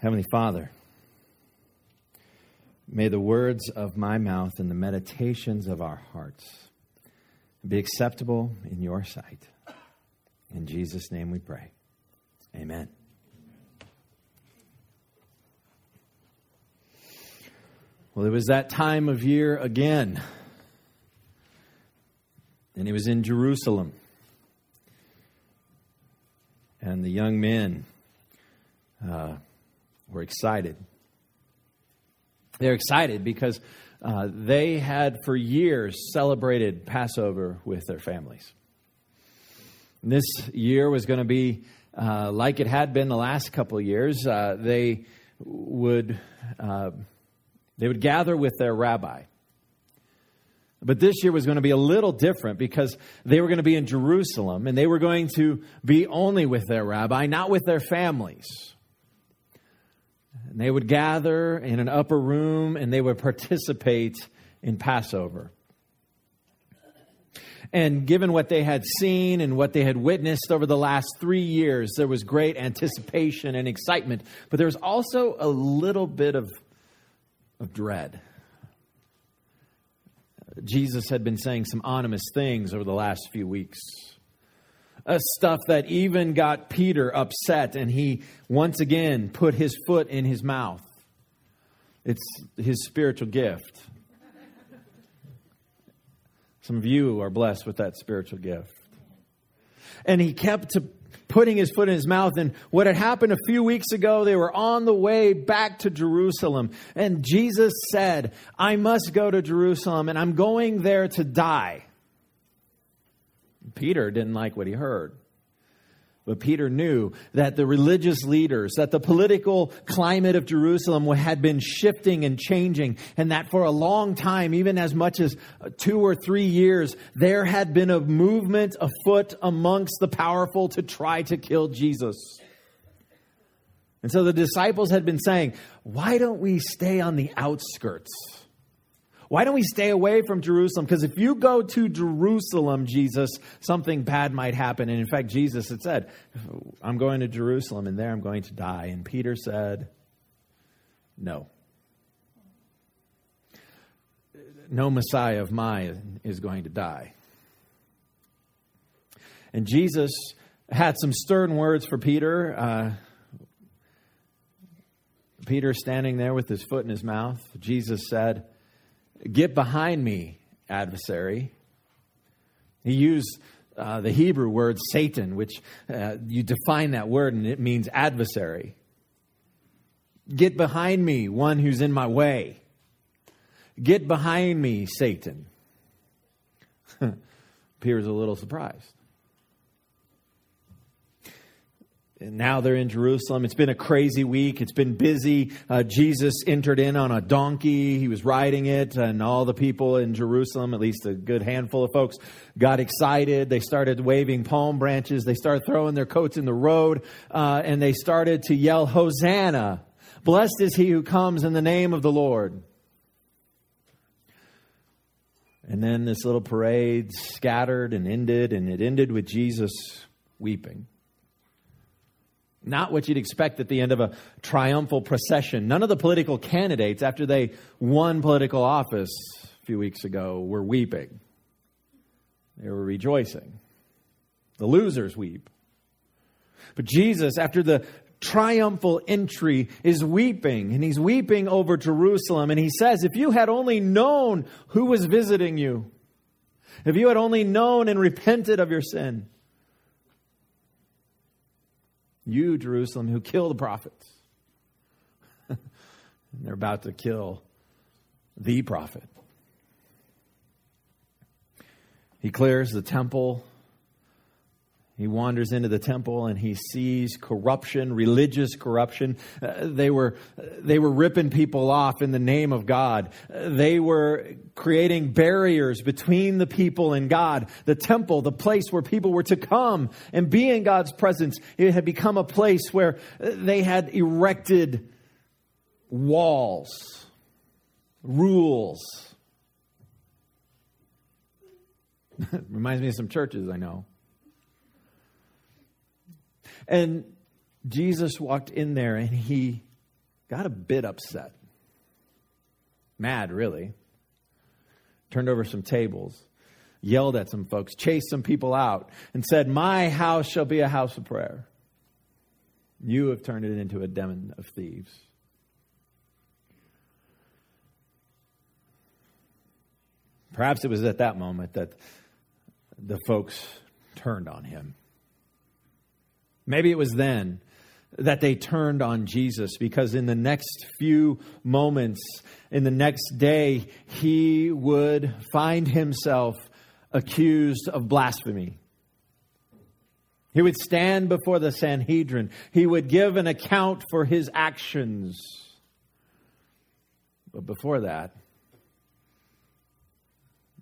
Heavenly Father, may the words of my mouth and the meditations of our hearts be acceptable in your sight. In Jesus' name we pray. Amen. Well, it was that time of year again. And he was in Jerusalem. And the young men uh, were excited. They're excited because uh, they had for years celebrated Passover with their families. And this year was going to be uh, like it had been the last couple of years. Uh, they would uh, they would gather with their rabbi. But this year was going to be a little different because they were going to be in Jerusalem and they were going to be only with their rabbi, not with their families. And they would gather in an upper room and they would participate in Passover. And given what they had seen and what they had witnessed over the last three years, there was great anticipation and excitement. But there was also a little bit of, of dread. Jesus had been saying some ominous things over the last few weeks. Uh, stuff that even got Peter upset, and he once again put his foot in his mouth. It's his spiritual gift. Some of you are blessed with that spiritual gift. And he kept putting his foot in his mouth. And what had happened a few weeks ago, they were on the way back to Jerusalem. And Jesus said, I must go to Jerusalem and I'm going there to die. Peter didn't like what he heard. But Peter knew that the religious leaders, that the political climate of Jerusalem had been shifting and changing, and that for a long time, even as much as uh, two or three years, there had been a movement afoot amongst the powerful to try to kill Jesus. And so the disciples had been saying, Why don't we stay on the outskirts? Why don't we stay away from Jerusalem? Because if you go to Jerusalem, Jesus, something bad might happen. And in fact, Jesus had said, I'm going to Jerusalem and there I'm going to die. And Peter said, No. No Messiah of mine is going to die. And Jesus had some stern words for Peter. Uh, Peter standing there with his foot in his mouth. Jesus said, Get behind me, adversary. He used uh, the Hebrew word Satan, which uh, you define that word and it means adversary. Get behind me, one who's in my way. Get behind me, Satan. Peter's a little surprised. And now they're in Jerusalem. It's been a crazy week. It's been busy. Uh, Jesus entered in on a donkey. He was riding it, and all the people in Jerusalem, at least a good handful of folks, got excited. They started waving palm branches. They started throwing their coats in the road, uh, and they started to yell, Hosanna! Blessed is he who comes in the name of the Lord. And then this little parade scattered and ended, and it ended with Jesus weeping. Not what you'd expect at the end of a triumphal procession. None of the political candidates, after they won political office a few weeks ago, were weeping. They were rejoicing. The losers weep. But Jesus, after the triumphal entry, is weeping, and he's weeping over Jerusalem. And he says, If you had only known who was visiting you, if you had only known and repented of your sin, you, Jerusalem, who kill the prophets. they're about to kill the prophet. He clears the temple. He wanders into the temple and he sees corruption, religious corruption. Uh, they were they were ripping people off in the name of God. Uh, they were creating barriers between the people and God. The temple, the place where people were to come and be in God's presence, it had become a place where they had erected walls, rules. Reminds me of some churches I know and Jesus walked in there and he got a bit upset. Mad, really. Turned over some tables, yelled at some folks, chased some people out, and said, My house shall be a house of prayer. You have turned it into a den of thieves. Perhaps it was at that moment that the folks turned on him. Maybe it was then that they turned on Jesus because in the next few moments, in the next day, he would find himself accused of blasphemy. He would stand before the Sanhedrin. He would give an account for his actions. But before that,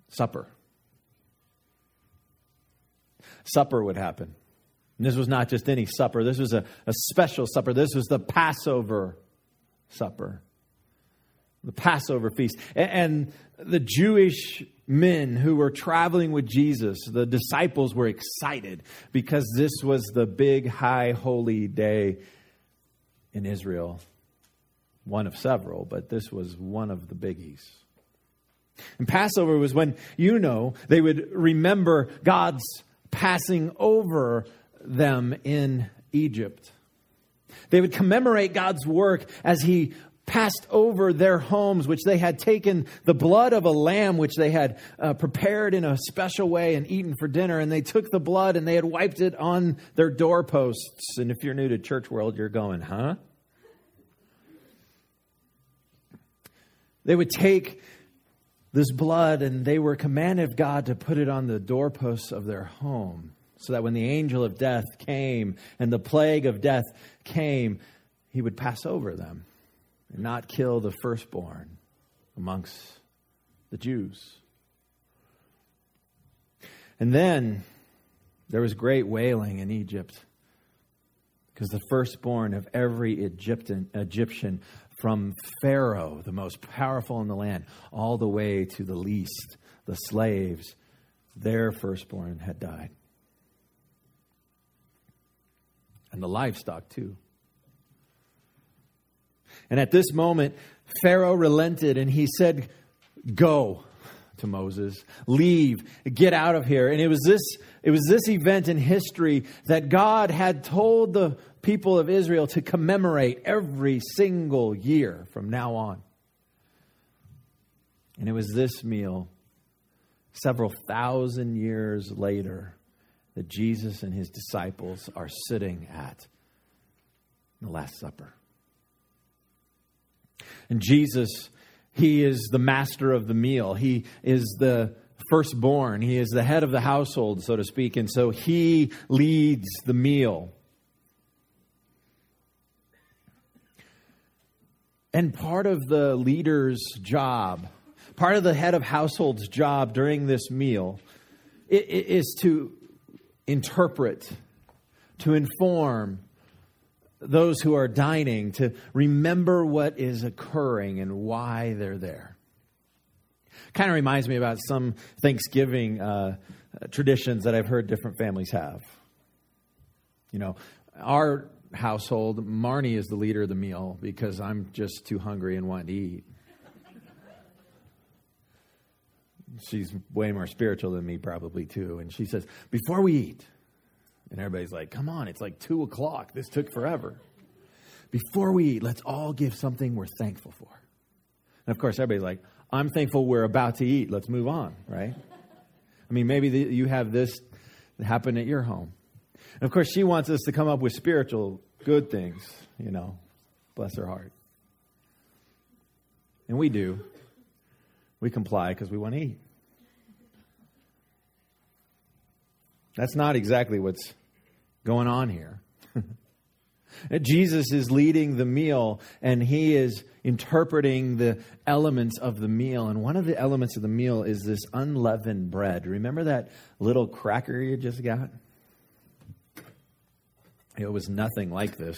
supper. Supper would happen. And this was not just any supper, this was a, a special supper. This was the Passover supper, the Passover feast. And, and the Jewish men who were traveling with Jesus, the disciples were excited because this was the big, high, holy day in Israel. One of several, but this was one of the biggies. And Passover was when, you know, they would remember God's passing over them in Egypt. They would commemorate God's work as He passed over their homes, which they had taken the blood of a lamb, which they had uh, prepared in a special way and eaten for dinner, and they took the blood and they had wiped it on their doorposts. And if you're new to church world, you're going, huh? They would take this blood and they were commanded of God to put it on the doorposts of their home so that when the angel of death came and the plague of death came, he would pass over them and not kill the firstborn amongst the Jews. And then there was great wailing in Egypt because the firstborn of every Egyptian, Egyptian from Pharaoh, the most powerful in the land, all the way to the least, the slaves, their firstborn had died and the livestock too. And at this moment, Pharaoh relented and he said, Go to Moses, leave, get out of here. And it was this, it was this event in history that God had told the people of Israel to commemorate every single year from now on. And it was this meal, several thousand years later, that Jesus and his disciples are sitting at the Last Supper. And Jesus, he is the master of the meal. He is the firstborn. He is the head of the household, so to speak. And so he leads the meal. And part of the leader's job, part of the head of household's job during this meal is to interpret, to inform those who are dining, to remember what is occurring and why they're there. Kind of reminds me about some Thanksgiving uh, traditions that I've heard different families have. You know, our household, Marnie is the leader of the meal because I'm just too hungry and want to eat. She's way more spiritual than me, probably too. And she says, Before we eat, and everybody's like, Come on, it's like two o'clock. This took forever. Before we eat, let's all give something we're thankful for. And of course, everybody's like, I'm thankful we're about to eat. Let's move on, right? I mean, maybe the, you have this happen at your home. And of course, she wants us to come up with spiritual good things, you know, bless her heart. And we do. We comply because we want to eat. That's not exactly what's going on here. Jesus is leading the meal and he is interpreting the elements of the meal. And one of the elements of the meal is this unleavened bread. Remember that little cracker you just got? It was nothing like this.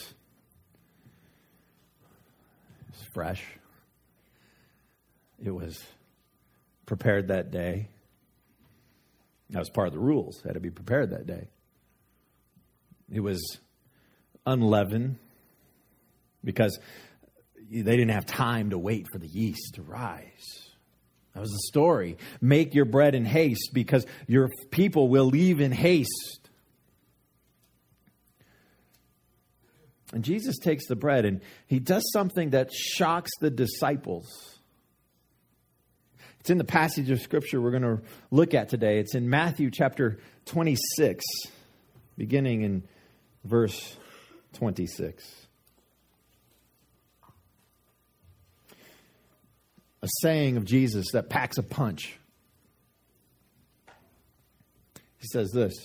It was fresh. It was prepared that day. That was part of the rules, had to be prepared that day. It was unleavened because they didn't have time to wait for the yeast to rise. That was the story. Make your bread in haste because your people will leave in haste. And Jesus takes the bread and he does something that shocks the disciples. It's in the passage of scripture we're going to look at today. It's in Matthew chapter 26, beginning in verse 26. A saying of Jesus that packs a punch. He says this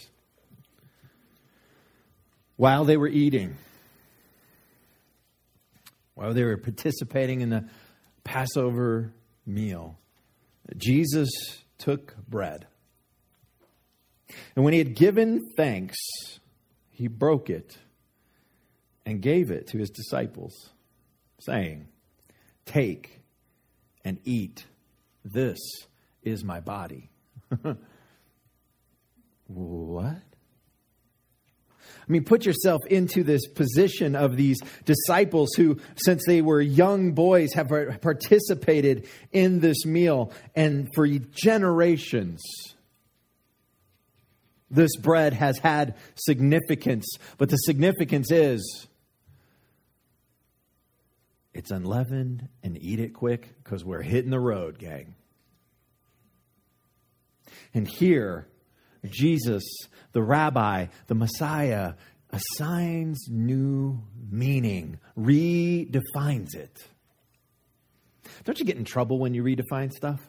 While they were eating, while they were participating in the Passover meal, Jesus took bread. And when he had given thanks, he broke it and gave it to his disciples, saying, Take and eat. This is my body. what? I mean, put yourself into this position of these disciples who, since they were young boys, have participated in this meal. And for generations, this bread has had significance. But the significance is it's unleavened and eat it quick because we're hitting the road, gang. And here, Jesus, the rabbi, the Messiah, assigns new meaning, redefines it. Don't you get in trouble when you redefine stuff?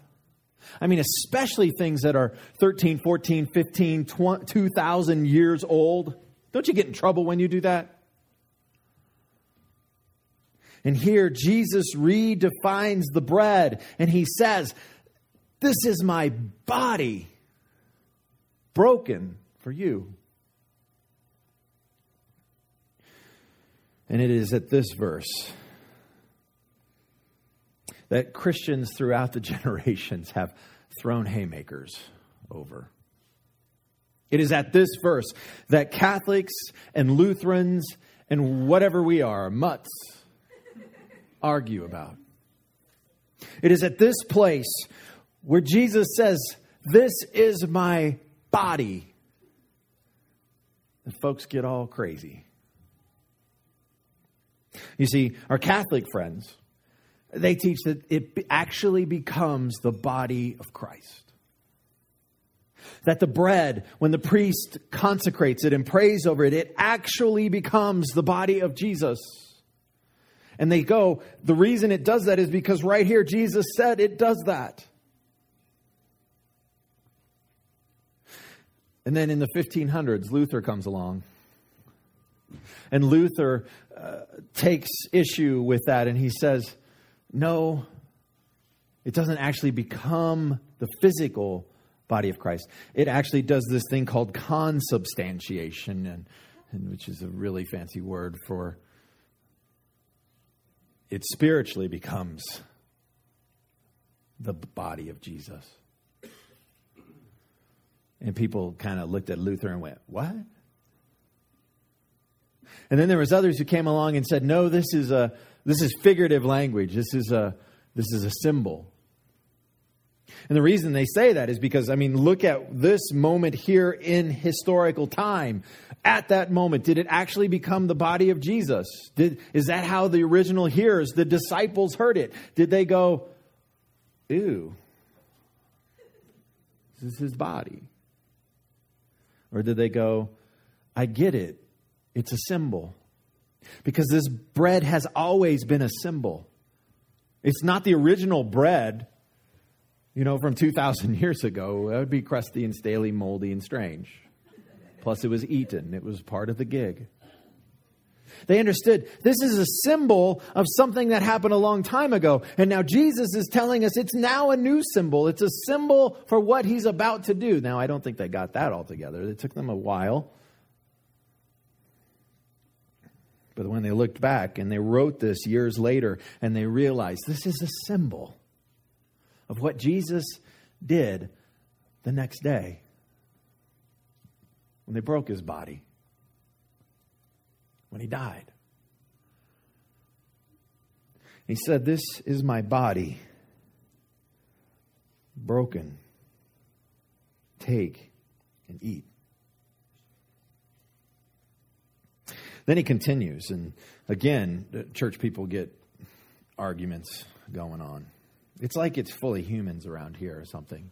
I mean, especially things that are 13, 14, 15, 2,000 years old. Don't you get in trouble when you do that? And here Jesus redefines the bread and he says, This is my body broken for you. And it is at this verse that Christians throughout the generations have thrown haymakers over. It is at this verse that Catholics and Lutherans and whatever we are, mutts, argue about. It is at this place where Jesus says, This is my body. And folks get all crazy. You see, our Catholic friends, they teach that it actually becomes the body of Christ. That the bread, when the priest consecrates it and prays over it, it actually becomes the body of Jesus. And they go, the reason it does that is because right here Jesus said it does that. And then in the 1500s, Luther comes along. And Luther uh, takes issue with that and he says, no, it doesn't actually become the physical body of Christ. It actually does this thing called consubstantiation, and, and which is a really fancy word for it spiritually becomes the body of Jesus. And people kind of looked at Luther and went, What? And then there was others who came along and said, No, this is a this is figurative language. This is a this is a symbol. And the reason they say that is because, I mean, look at this moment here in historical time. At that moment, did it actually become the body of Jesus? Did, is that how the original hearers, the disciples, heard it? Did they go, ew, this is his body? Or did they go, I get it, it's a symbol? Because this bread has always been a symbol. It's not the original bread you know, from 2,000 years ago, that would be crusty and staley, moldy and strange. Plus, it was eaten, it was part of the gig. They understood this is a symbol of something that happened a long time ago. And now Jesus is telling us it's now a new symbol. It's a symbol for what he's about to do. Now, I don't think they got that all together. It took them a while. But when they looked back and they wrote this years later and they realized this is a symbol of what Jesus did the next day when they broke his body, when he died. He said, This is my body, broken. Take and eat. Then he continues, and again, church people get arguments going on. It's like it's fully humans around here or something.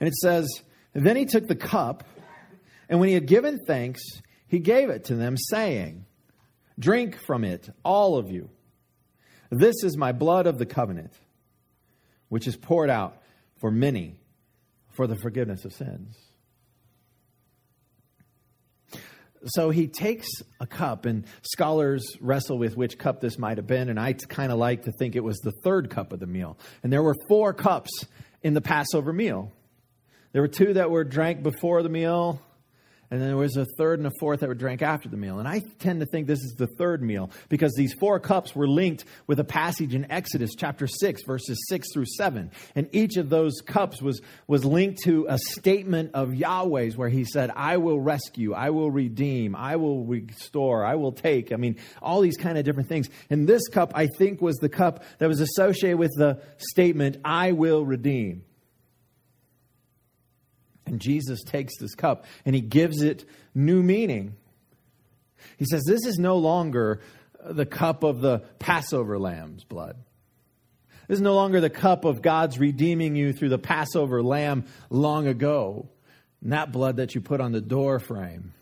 And it says, Then he took the cup, and when he had given thanks, he gave it to them, saying, Drink from it, all of you. This is my blood of the covenant, which is poured out for many for the forgiveness of sins. So he takes a cup, and scholars wrestle with which cup this might have been, and I kind of like to think it was the third cup of the meal. And there were four cups in the Passover meal. There were two that were drank before the meal, and then there was a third and a fourth that were drank after the meal. And I tend to think this is the third meal because these four cups were linked with a passage in Exodus chapter 6, verses 6 through 7. And each of those cups was, was linked to a statement of Yahweh's where he said, I will rescue, I will redeem, I will restore, I will take. I mean, all these kind of different things. And this cup, I think, was the cup that was associated with the statement, I will redeem. And Jesus takes this cup and he gives it new meaning. He says, This is no longer the cup of the Passover lamb's blood. This is no longer the cup of God's redeeming you through the Passover lamb long ago, and that blood that you put on the door frame.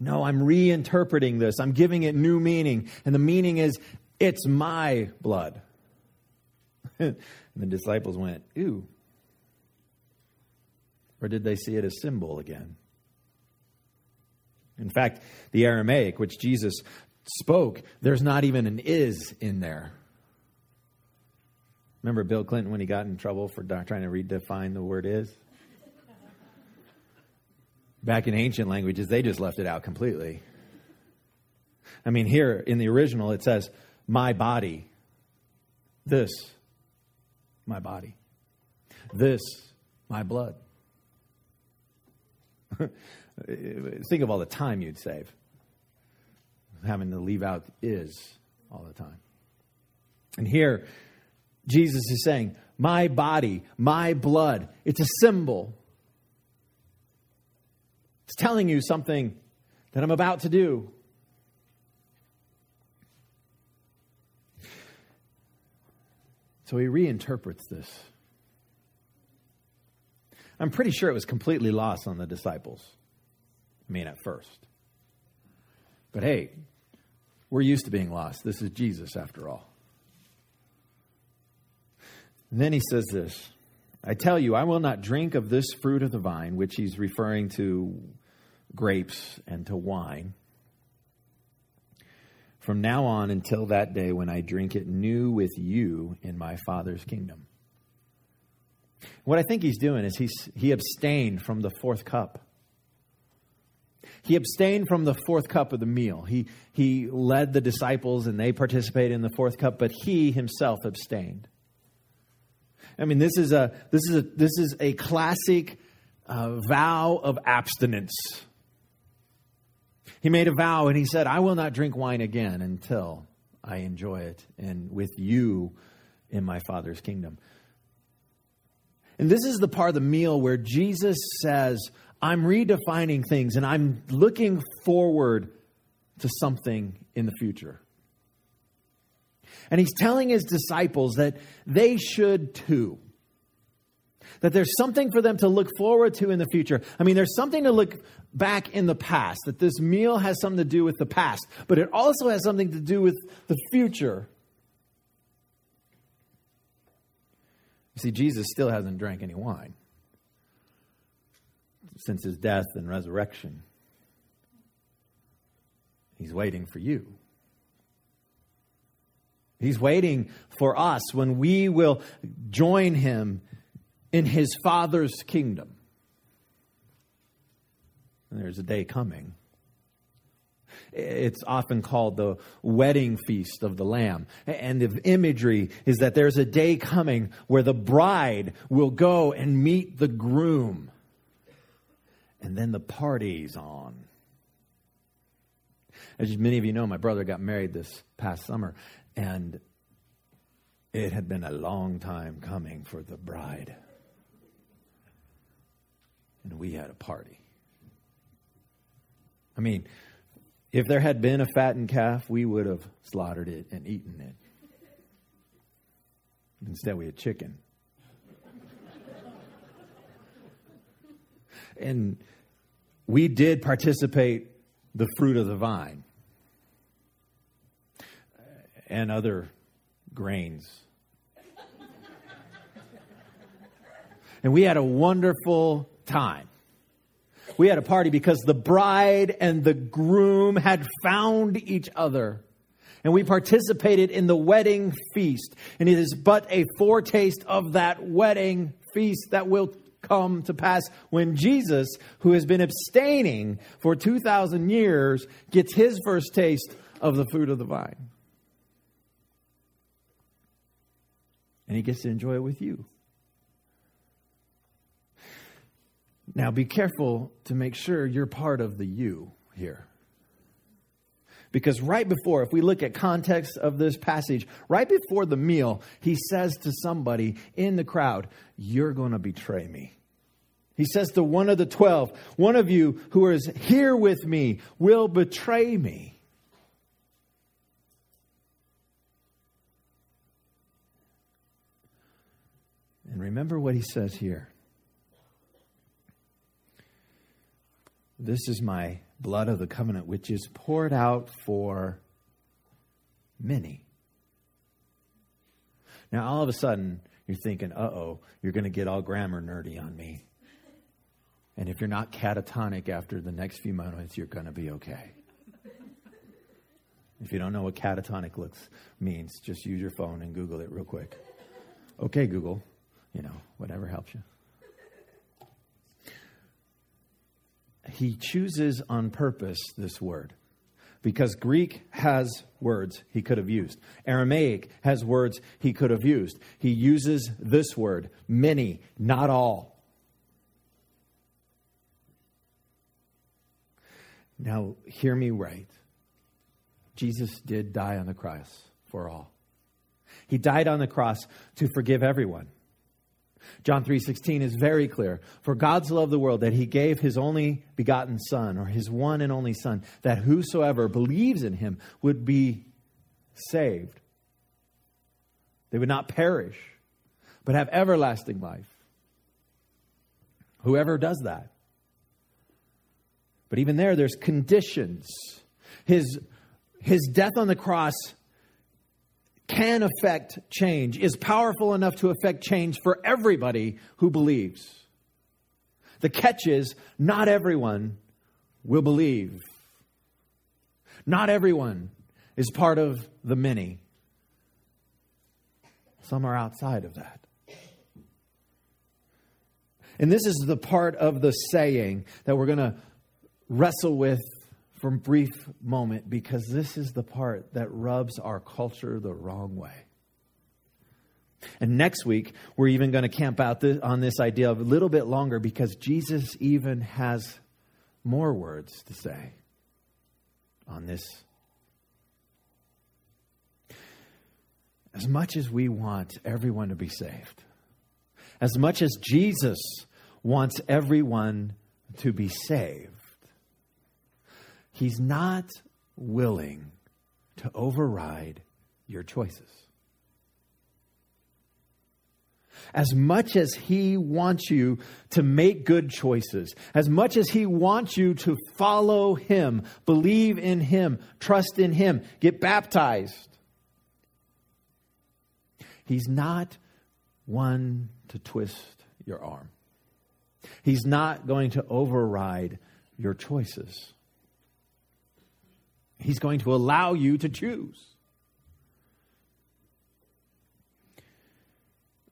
No, I'm reinterpreting this. I'm giving it new meaning. And the meaning is, it's my blood. and the disciples went, Ooh, or did they see it as symbol again? In fact, the Aramaic, which Jesus spoke, there's not even an is in there. Remember Bill Clinton when he got in trouble for trying to redefine the word is? Back in ancient languages, they just left it out completely. I mean, here in the original, it says, my body. This, my body. This, my blood. Think of all the time you'd save having to leave out is all the time. And here, Jesus is saying, My body, my blood, it's a symbol. It's telling you something that I'm about to do. So he reinterprets this. I'm pretty sure it was completely lost on the disciples. I mean, at first. But hey, we're used to being lost. This is Jesus, after all. And then he says this I tell you, I will not drink of this fruit of the vine, which he's referring to grapes and to wine, from now on until that day when I drink it new with you in my Father's kingdom. What I think he's doing is he's, he abstained from the fourth cup. He abstained from the fourth cup of the meal. He, he led the disciples and they participated in the fourth cup, but he himself abstained. I mean, this is a, this is a, this is a classic uh, vow of abstinence. He made a vow and he said, I will not drink wine again until I enjoy it and with you in my Father's kingdom. And this is the part of the meal where Jesus says, I'm redefining things and I'm looking forward to something in the future. And he's telling his disciples that they should too. That there's something for them to look forward to in the future. I mean, there's something to look back in the past, that this meal has something to do with the past, but it also has something to do with the future. You see, Jesus still hasn't drank any wine since his death and resurrection. He's waiting for you. He's waiting for us when we will join him in his Father's kingdom. And there's a day coming it's often called the wedding feast of the Lamb. And the imagery is that there's a day coming where the bride will go and meet the groom. And then the party's on. As many of you know, my brother got married this past summer, and it had been a long time coming for the bride. And we had a party. I mean, if there had been a fattened calf, we would have slaughtered it and eaten it. Instead, we had chicken. and we did participate the fruit of the vine and other grains. and we had a wonderful time. We had a party because the bride and the groom had found each other. And we participated in the wedding feast. And it is but a foretaste of that wedding feast that will come to pass when Jesus, who has been abstaining for 2,000 years, gets his first taste of the fruit of the vine. And he gets to enjoy it with you. Now, be careful to make sure you're part of the you here. Because right before, if we look at context of this passage, right before the meal, he says to somebody in the crowd, You're going to betray me. He says to one of the twelve, One of you who is here with me will betray me. And remember what he says here. This is my blood of the covenant, which is poured out for many. Now, all of a sudden, you're thinking, uh oh, you're going to get all grammar nerdy on me. And if you're not catatonic after the next few moments, you're going to be okay. If you don't know what catatonic looks means, just use your phone and Google it real quick. Okay, Google, you know, whatever helps you. He chooses on purpose this word because Greek has words he could have used. Aramaic has words he could have used. He uses this word, many, not all. Now, hear me right. Jesus did die on the cross for all. He died on the cross to forgive everyone. John 3:16 is very clear. For God's love the world that he gave his only begotten son or his one and only son that whosoever believes in him would be saved. They would not perish but have everlasting life. Whoever does that. But even there there's conditions. His his death on the cross can affect change, is powerful enough to affect change for everybody who believes. The catch is not everyone will believe. Not everyone is part of the many. Some are outside of that. And this is the part of the saying that we're going to wrestle with for a brief moment because this is the part that rubs our culture the wrong way. And next week, we're even going to camp out this, on this idea a little bit longer because Jesus even has more words to say on this. As much as we want everyone to be saved, as much as Jesus wants everyone to be saved, He's not willing to override your choices. As much as He wants you to make good choices, as much as He wants you to follow Him, believe in Him, trust in Him, get baptized, He's not one to twist your arm. He's not going to override your choices. He's going to allow you to choose.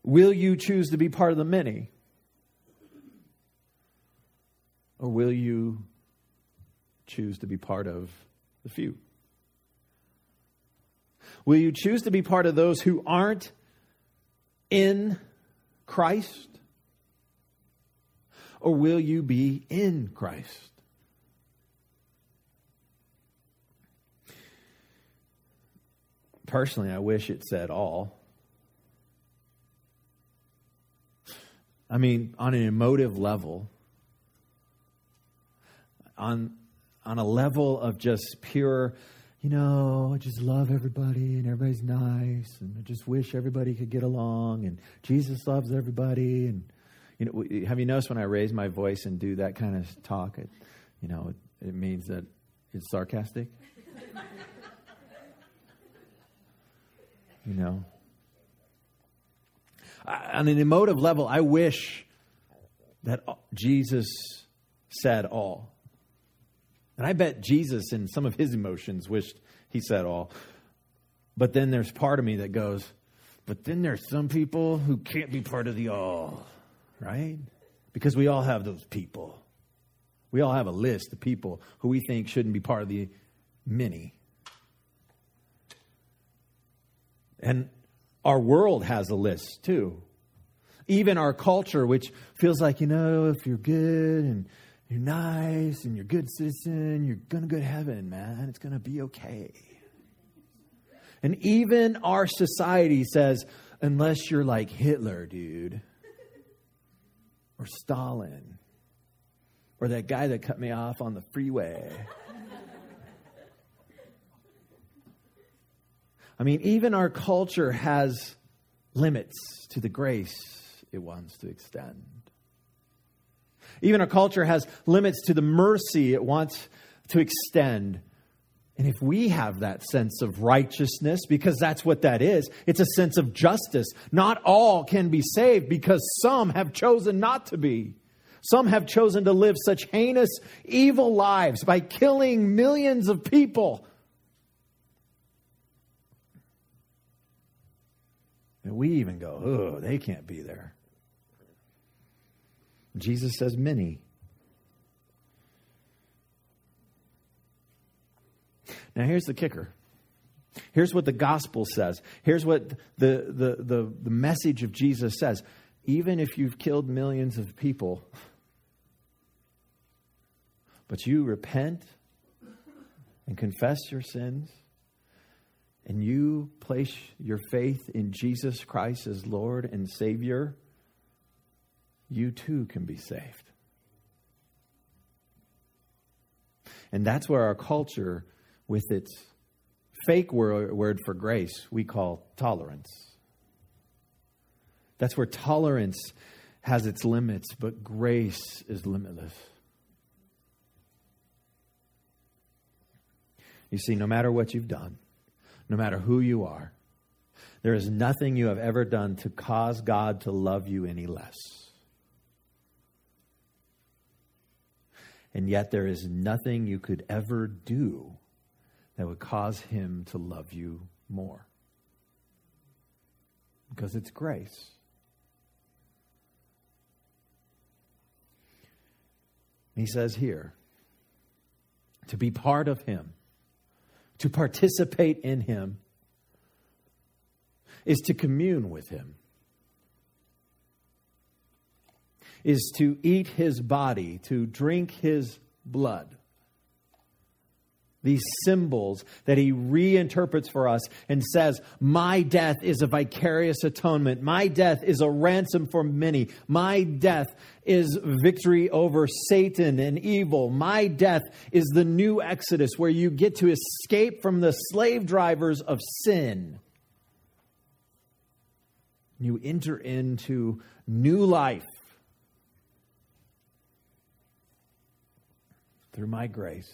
Will you choose to be part of the many? Or will you choose to be part of the few? Will you choose to be part of those who aren't in Christ? Or will you be in Christ? Personally, I wish it said all. I mean, on an emotive level, on, on a level of just pure, you know, I just love everybody and everybody's nice and I just wish everybody could get along and Jesus loves everybody. And, you know, have you noticed when I raise my voice and do that kind of talk, it, you know, it, it means that it's sarcastic? you know, on an emotive level, I wish that Jesus said all. And I bet Jesus, in some of his emotions, wished he said all. But then there's part of me that goes, but then there's some people who can't be part of the all, right? Because we all have those people. We all have a list of people who we think shouldn't be part of the many. And our world has a list too. Even our culture, which feels like, you know, if you're good and you're nice and you're a good citizen, you're going to go to heaven, man. It's going to be okay. And even our society says, unless you're like Hitler, dude, or Stalin, or that guy that cut me off on the freeway. I mean, even our culture has limits to the grace it wants to extend. Even our culture has limits to the mercy it wants to extend. And if we have that sense of righteousness, because that's what that is, it's a sense of justice. Not all can be saved because some have chosen not to be. Some have chosen to live such heinous, evil lives by killing millions of people And we even go, oh, they can't be there. Jesus says, many. Now, here's the kicker. Here's what the gospel says. Here's what the, the, the, the message of Jesus says. Even if you've killed millions of people, but you repent and confess your sins, and you place your faith in Jesus Christ as Lord and Savior, you too can be saved. And that's where our culture, with its fake word, for grace, we call tolerance. That's where tolerance has its limits, but grace is limitless. You see, no matter what you've done, no matter who you are. There is nothing you have ever done to cause God to love you any less. And yet, there is nothing you could ever do that would cause Him to love you more. Because it's grace. He says here to be part of Him to participate in Him is to commune with Him, is to eat His body, to drink His blood these symbols that he reinterprets for us and says, My death is a vicarious atonement. My death is a ransom for many. My death is victory over Satan and evil. My death is the new Exodus where you get to escape from the slave drivers of sin. You enter into new life through my grace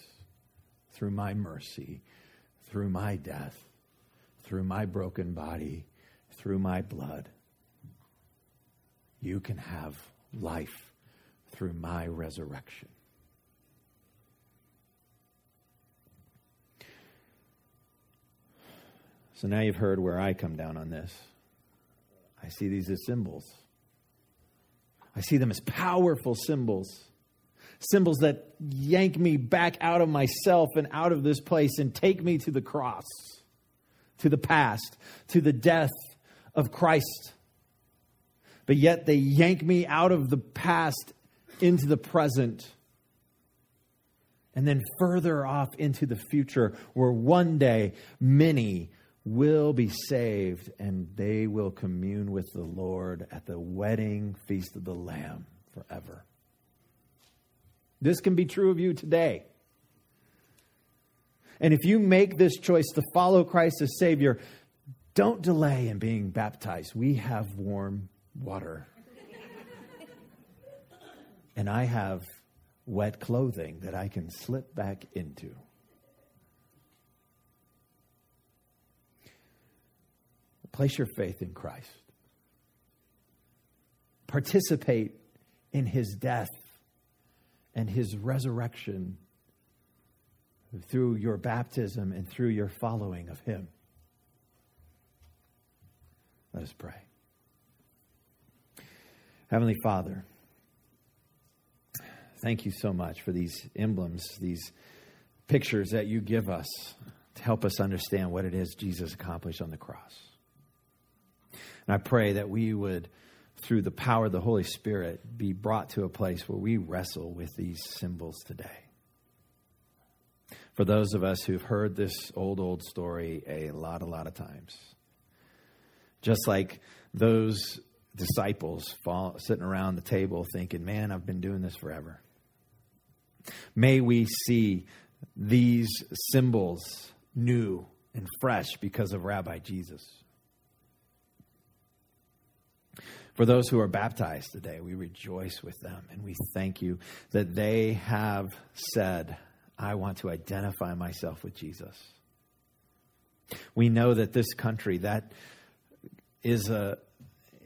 through my mercy, through my death, through my broken body, through my blood. You can have life through my resurrection. So now you've heard where I come down on this. I see these as symbols. I see them as powerful symbols symbols that yank me back out of myself and out of this place and take me to the cross, to the past, to the death of Christ. But yet they yank me out of the past into the present and then further off into the future where one day many will be saved and they will commune with the Lord at the wedding feast of the Lamb forever. This can be true of you today. And if you make this choice to follow Christ as Savior, don't delay in being baptized. We have warm water. and I have wet clothing that I can slip back into. Place your faith in Christ. Participate in his death and his resurrection through your baptism and through your following of him. Let us pray. Heavenly Father, thank you so much for these emblems, these pictures that you give us to help us understand what it is Jesus accomplished on the cross. And I pray that we would, through the power of the Holy Spirit, be brought to a place where we wrestle with these symbols today. For those of us who've heard this old, old story a lot, a lot of times, just like those disciples fall, sitting around the table thinking, man, I've been doing this forever. May we see these symbols new and fresh because of Rabbi Jesus. For those who are baptized today, we rejoice with them and we thank you that they have said, I want to identify myself with Jesus. We know that this country, that is a,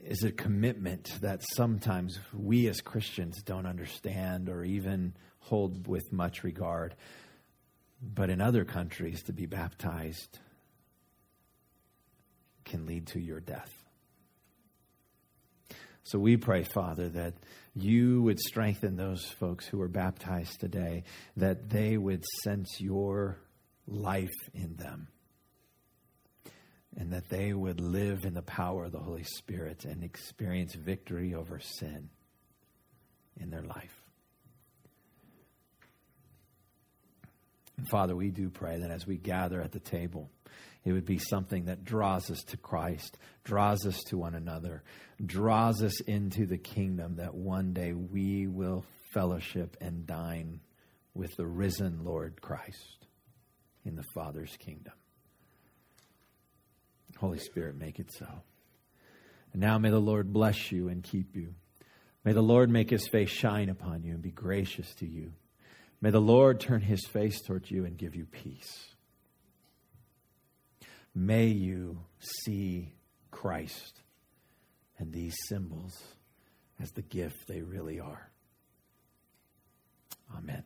is a commitment that sometimes we as Christians don't understand or even hold with much regard. But in other countries, to be baptized can lead to your death. So we pray, Father, that you would strengthen those folks who are baptized today, that they would sense your life in them, and that they would live in the power of the Holy Spirit and experience victory over sin in their life. And Father, we do pray that as we gather at the table, it would be something that draws us to Christ, draws us to one another, draws us into the kingdom that one day we will fellowship and dine with the risen Lord Christ in the Father's kingdom. Holy Spirit, make it so. And now may the Lord bless you and keep you. May the Lord make his face shine upon you and be gracious to you. May the Lord turn his face towards you and give you peace. May you see Christ and these symbols as the gift they really are. Amen.